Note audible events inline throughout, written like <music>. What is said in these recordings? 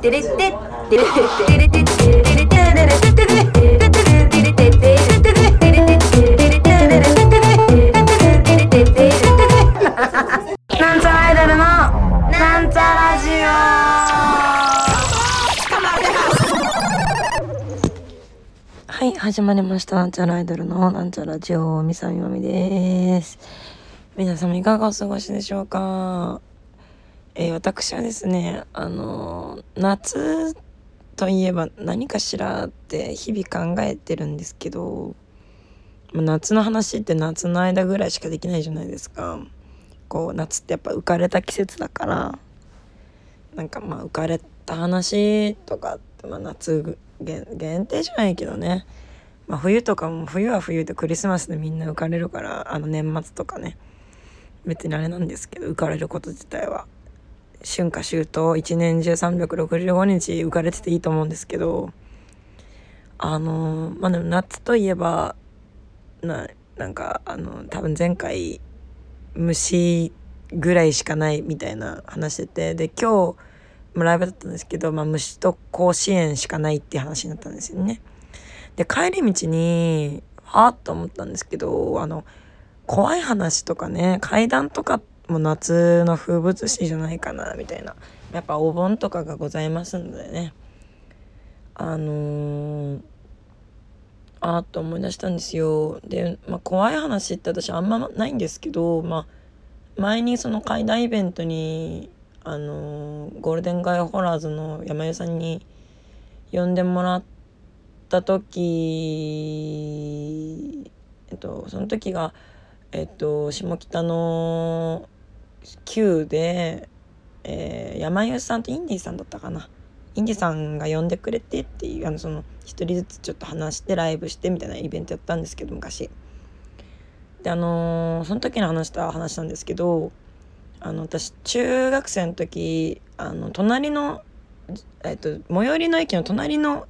テレテテテレテレテテテテテテテテテなんちゃらアイドルのなんちゃラジオはい始まりました。なんちゃらアイドルのなんちゃらジオみさみまみです。皆様いかがお過ごしでしょうか？えー、私はですねあの夏といえば何かしらって日々考えてるんですけど夏の話って夏の間ぐらいしかできないじゃないですか。こう夏ってやっぱ浮かれた季節だからなんかまあ浮かれた話とかって、まあ、夏限定じゃないけどね、まあ、冬とかも冬は冬でクリスマスでみんな浮かれるからあの年末とかね。別にあれなんですけど浮かれること自体は。春夏秋冬一年中365日浮かれてていいと思うんですけどあのまあでも夏といえばななんかあの多分前回虫ぐらいしかないみたいな話しててで今日ライブだったんですけど、まあ、虫と甲子園しかないって話になったんですよね。で帰り道にはあと思ったんですけどあの怖い話とかね怪談とかってもう夏の風物詩じゃないかなみたいな。やっぱお盆とかがございますのでね。あのー、あーと思い出したんですよ。で、まあ、怖い話って私あんまないんですけど、まあ、前にその怪談イベントにあのー、ゴールデンガイホラーズの山根さんに呼んでもらった時えっとその時がえっと下北の9で、えー、山湯さんとインディさんだったかなインディさんが呼んでくれてっていうあのその一人ずつちょっと話してライブしてみたいなイベントやったんですけど昔。であのー、その時の話した話なんですけどあの私中学生の時あの隣の、えっと、最寄りの駅の隣の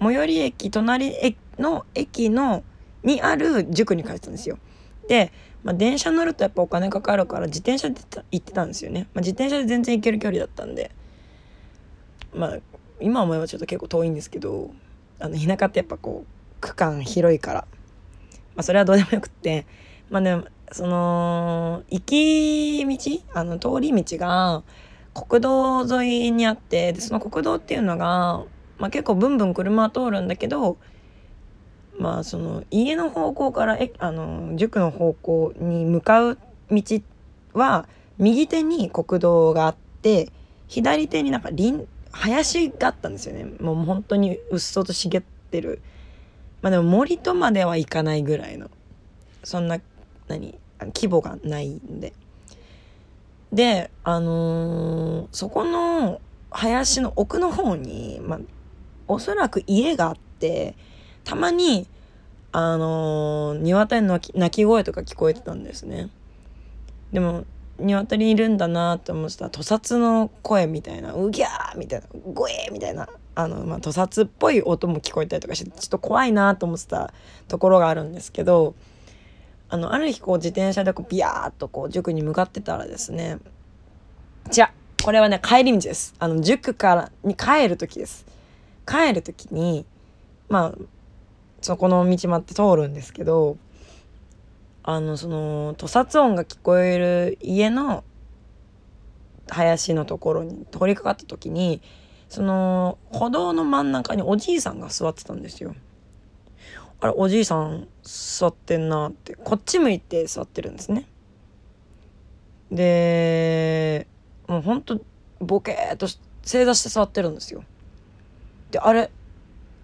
最寄り駅隣の駅のにある塾に通ってたんですよ。でまあ、電車乗るとやっぱお金かかるから自転車で行ってたんですよね、まあ、自転車で全然行ける距離だったんで。まあ今思えばちょっと結構遠いんですけどあの田舎ってやっぱこう区間広いから、まあ、それはどうでもよくって。まあでもその行き道あの通り道が国道沿いにあってでその国道っていうのが、まあ、結構ブンブン車は通るんだけどまあその家の方向からえあの塾の方向に向かう道は右手に国道があって左手になんか林林があったんですよね。もう本当にうっそうと茂ってる。まあでも森とまではいかないぐらいのそんな何規模がないんで。であのー、そこの林の奥の方にまあおそらく家があってたまにあのー、鶏の鳴き声とか聞こえてたんですね。でも鶏いるんだなって思ってた屠殺の声みたいなうぎゃーみたいなゴエーみたいなあの、まあ、屠殺っぽい音も聞こえたりとかしてちょっと怖いなと思ってたところがあるんですけどあのある日こう自転車でこうビヤーっとこう塾に向かってたらですねじゃこれはね帰り道ですあの塾からに帰る時です帰る時にまあそこの道まって通るんですけどあのその屠殺音が聞こえる家の林のところに通りかかった時にその歩道の真ん中におじいさんが座ってたんですよ。あれおじいさん座ってんなってこっち向いて座ってるんですね。でもうほんとボケーっと正座して座ってるんですよ。であれ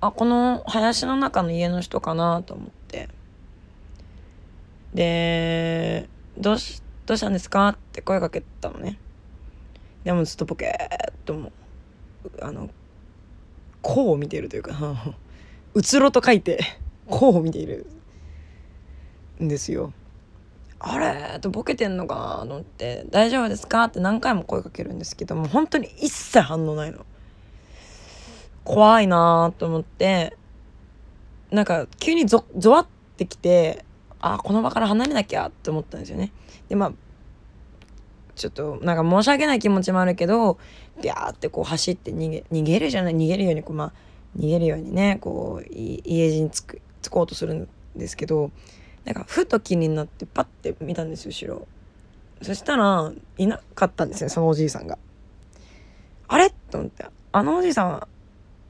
あこの林の中の家の人かなと思ってでどうしどうしたんですか？って声かけたのねでもずっとボケーっともあのこう見ているというか <laughs> うつろと書いて <laughs> こう見ているんですよあれとボケてんのかなと思って「大丈夫ですか?」って何回も声かけるんですけども本当に一切反応ないの。怖いなと思ってなんか急にゾゾワってきてあこの場から離れなきゃって思ったんですよね。でまあちょっとなんか申し訳ない気持ちもあるけどビャーってこう走って逃げ逃げるじゃない逃げるようにこうまあ逃げるようにねこう家路につくつこうとするんですけどなんかふと気になってパッて見たんですよ後ろそしたらいなかったんですねそのおじいさんが。あれ？と思ってあのおじいさん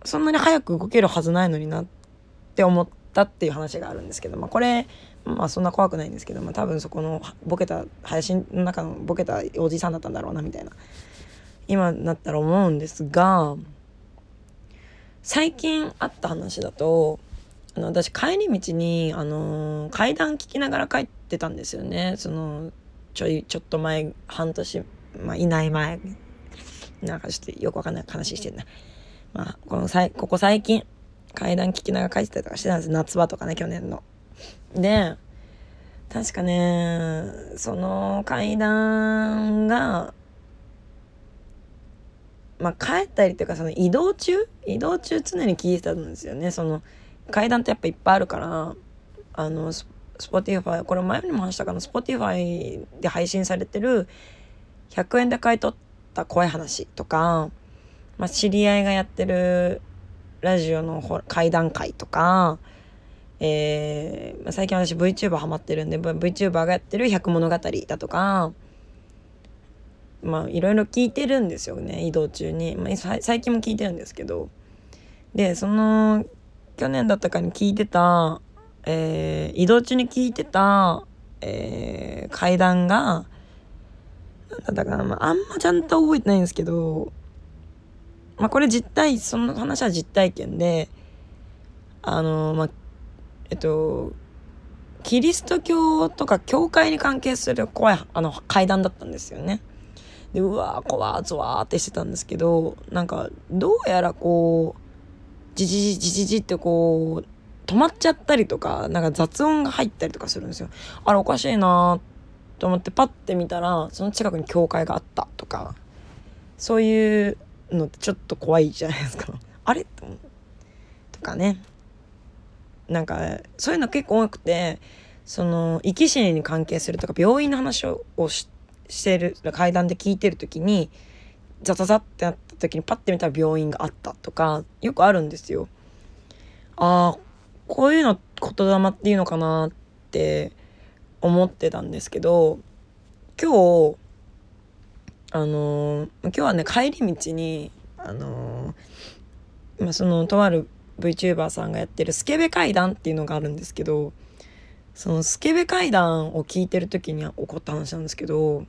そんなに早く動けるはずないのになって思ったっていう話があるんですけど、まあ、これまあそんな怖くないんですけど、まあ、多分そこのボケた林の中のボケたおじさんだったんだろうなみたいな。今なったら思うんですが最近あった話だとあの私帰り道に、あのー、階段聞きながら帰ってたんですよね。そのちょいちょっと前半年、まあ、いない前。なんかちょっとよくわかんない話してんな。まあ、このさいここ最近怪談聞きながら帰ってたりとかしてたんです夏場とかね去年の。で確かねその怪談がまあ帰ったりというかその移動中？移動中常に聞いてたんですよね。その怪談ってやっぱいっぱいあるからあのスポティファイこれ前にも話したかな。スポティファイで配信されてる100円で買い取った怖い話とか、まあ、知り合いがやってるラジオの怪談会とか、えー、最近私 VTuber ハマってるんで VTuber がやってる百物語だとかまあいろいろ聞いてるんですよね移動中に、まあ、最近も聞いてるんですけど。でその去年だったかに聞いてた、えー、移動中に聞いてた、えー、階段がなんだかな、まあ、あんまちゃんと覚えてないんですけどまあこれ実体その話は実体験であのまあえっとキリスト教とか教会に関係する怖いあの階段だったんですよね。でうわー怖ーぞわーってしてたんですけどなんかどうやらこうじじじじじじってこう止まっちゃったりとかなんか雑音が入ったりとかするんですよ。あれおかしいなと思ってパッて見たらその近くに教会があったとかそういうのってちょっと怖いじゃないですか。<laughs> あれ？とかね。なんかそういうの結構多くてその生き死にに関係するとか病院の話をしてる階段で聞いてる時にザザザってなった時にパッて見たら病院があったとかよくあるんですよ。ああこういうの言霊っていうのかなって思ってたんですけど今日あの今日はね帰り道にあのまあそのとある VTuber さんがやってるスケベ階段っていうのがあるんですけどそのスケベ階段を聞いてる時に起こった話なんですけど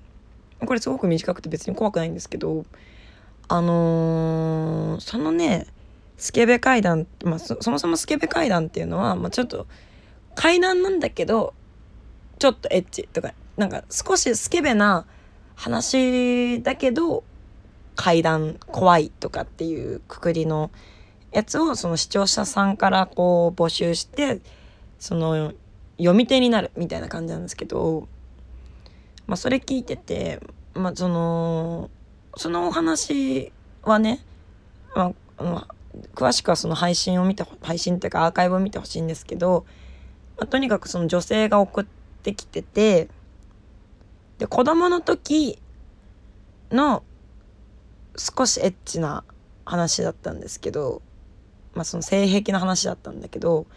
これすごく短くて別に怖くないんですけどあのー、そのねスケベ階段、まあ、そもそもスケベ階段っていうのは、まあ、ちょっと階段なんだけどちょっとエッチとかなんか少しスケベな話だけど階段怖いとかっていうくくりのやつをその視聴者さんからこう募集してその読み手になるみたいな感じなんですけど、まあ、それ聞いてて、まあ、そのそのお話はね、まあ、まあ、詳しくはその配信を見て配信っていうかアーカイブを見てほしいんですけど、まあ、とにかくその女性が送ってきててで子供の時の少しエッチな話だったんですけどまあ、その性癖の話だったんだけど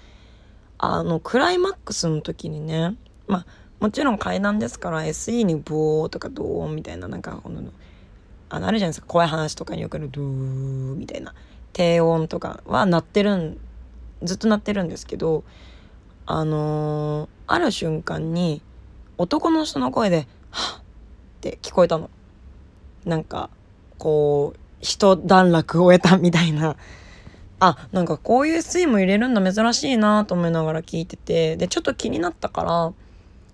あのクライマックスの時にねまあもちろん階段ですから SE にブオーとかドーンみたいななんかこのあのあるじゃないですか怖い話とかによくあるドゥーみたいな低音とかは鳴ってるんずっと鳴ってるんですけどあのー、ある瞬間に男の人の声で「はっ!」って聞こえたの。なんかこう一段落を得たみたいなあなんかこういう SE も入れるんだ珍しいなと思いながら聞いててでちょっと気になったから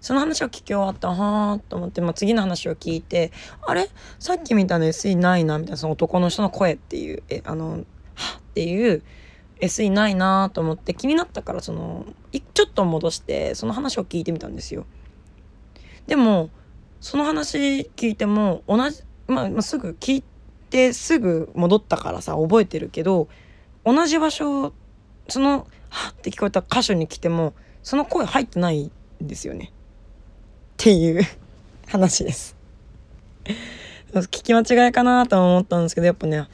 その話を聞き終わったはあと思って、まあ、次の話を聞いてあれ？さっきみたいな SE ないなみたいなその男の人の声っていうえあのはっていう SE ないなと思って気になったからそのちょっと戻してその話を聞いてみたんですよ。でもその話聞いても同じ、まあ、まあ、すぐ聞いてすぐ戻ったからさ覚えてるけど同じ場所そのはって聞こえた箇所に来てもその声入ってないんですよね。っていう <laughs> 話です。聞き間違いかなと思ったんですけどやっぱね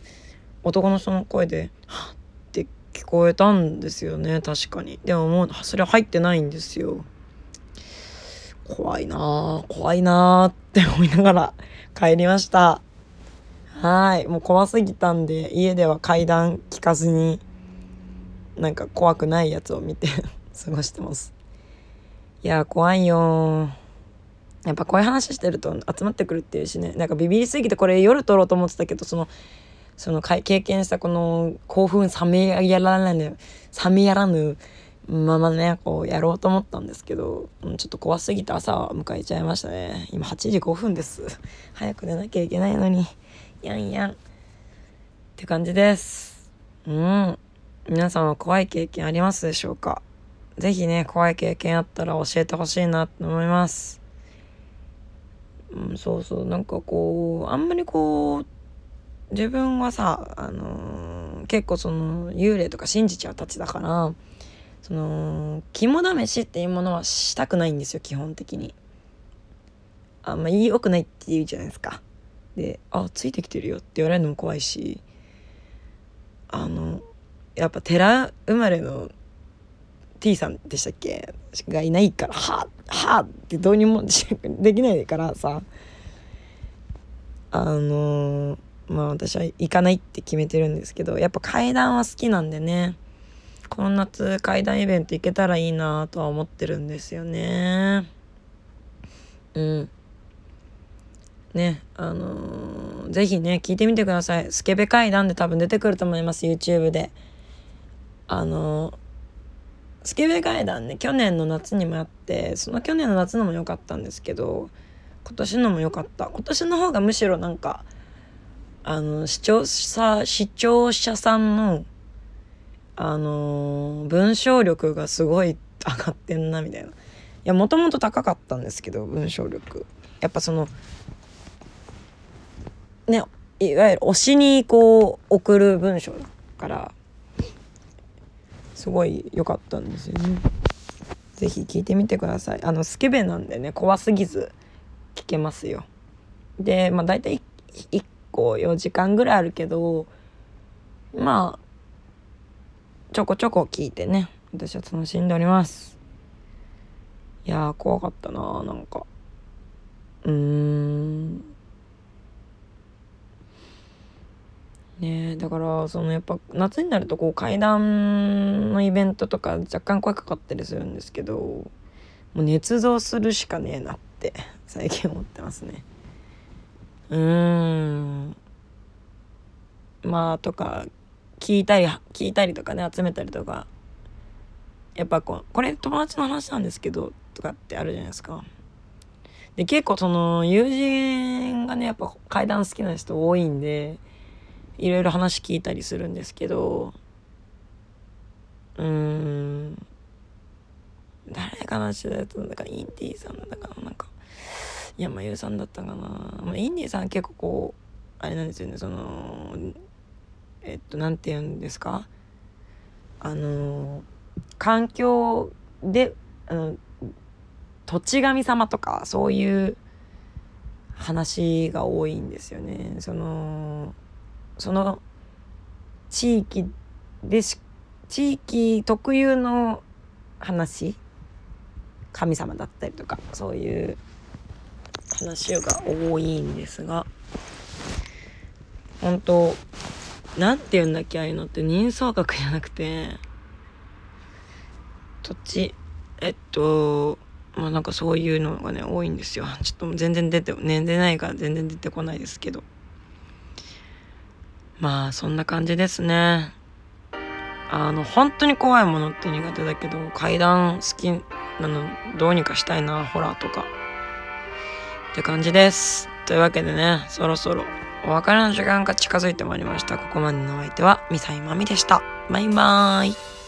男の人の声で「はっ」って聞こえたんですよね確かに。でももうそれは入ってないんですよ。怖いな怖いなって思いながら <laughs> 帰りました。はいもう怖すぎたんで家では階段聞かずになんか怖くないやつを見て <laughs> 過ごしてます。いや怖いよやっぱこういう話してると集まってくるっていうしね。なんかビビりすぎてこれ夜撮ろうと思ってたけどそのその経験したこの興奮冷めやらぬ冷めやらぬままねこうやろうと思ったんですけどちょっと怖すぎて朝迎えちゃいましたね。今8時5分です。<laughs> 早く寝なきゃいけないのに。やんやん。って感じです。うん。皆さんは怖い経験ありますでしょうか？是非ね怖い経験あったら教えてほしいなと思います。うん、そうそう。なんかこうあんまりこう自分はさ、あのー、結構その幽霊とか信じちゃうたちだからその肝試しっていうものはしたくないんですよ基本的に。あんま良くないって言うじゃないですか。で「あついてきてるよ」って言われるのも怖いしあのやっぱ寺生まれの T さんでしたっけ？がいないから「はあはあ」ってどうにもできないからさあの、まあ私は行かないって決めてるんですけどやっぱ階段は好きなんでねこの夏階段イベント行けたらいいなとは思ってるんですよね。うん。ねあのー、ぜひね聞いてみてください。スケベ階段で多分出てくると思います YouTube で。あのー、スケベ階段ね去年の夏にもやってその去年の夏のも良かったんですけど今年のも良かった。今年の方がむしろなんかあの視聴者視聴者さんのあのー、文章力がすごい上がってんなみたいな。いやもともと高かったんですけど文章力。やっぱそのねいわゆる推しにこう送る文章だからすごい良かったんですよね。是非聞いてみてください。あのスケベなんでね怖すぎず聞けますよ。でまあ大体1個4時間ぐらいあるけどまあちょこちょこ聞いてね。私は楽しんでおります。いや怖かったななんか。うーん。ねだからそのやっぱ夏になるとこう階段のイベントとか若干声かかったりするんですけどもう捏造するしかねえなって最近思ってますね。うーん。まあとか聞いたり聞いたりとかね集めたりとかやっぱこうこれ友達の話なんですけどとかってあるじゃないですか。で結構その友人がねやっぱ階段好きな人多いんでいろいろ話聞いたりするんですけどうーん誰かなしだったんだかインディーさんだかななんか山優さんだったかな、まあ、インディーさん結構こうあれなんですよねそのえっと何て言うんですか？あの環境であの土地神様とかそういう話が多いんですよね。そのその地域でし地域特有の話？神様だったりとかそういう話が多いんですが本当なんて言うんだっけああいうのって人相学じゃなくて。土地。えっとまあなんかそういうのがね多いんですよ。ちょっと全然出て寝てないから全然出てこないですけど。まあそんな感じですね。あの本当に怖いものって苦手だけど階段好きなのどうにかしたいなホラーとか。って感じです。というわけでねそろそろお別れの時間が近づいてまいりました。ここまでのお相手はミサイマミでした。バイバーイ。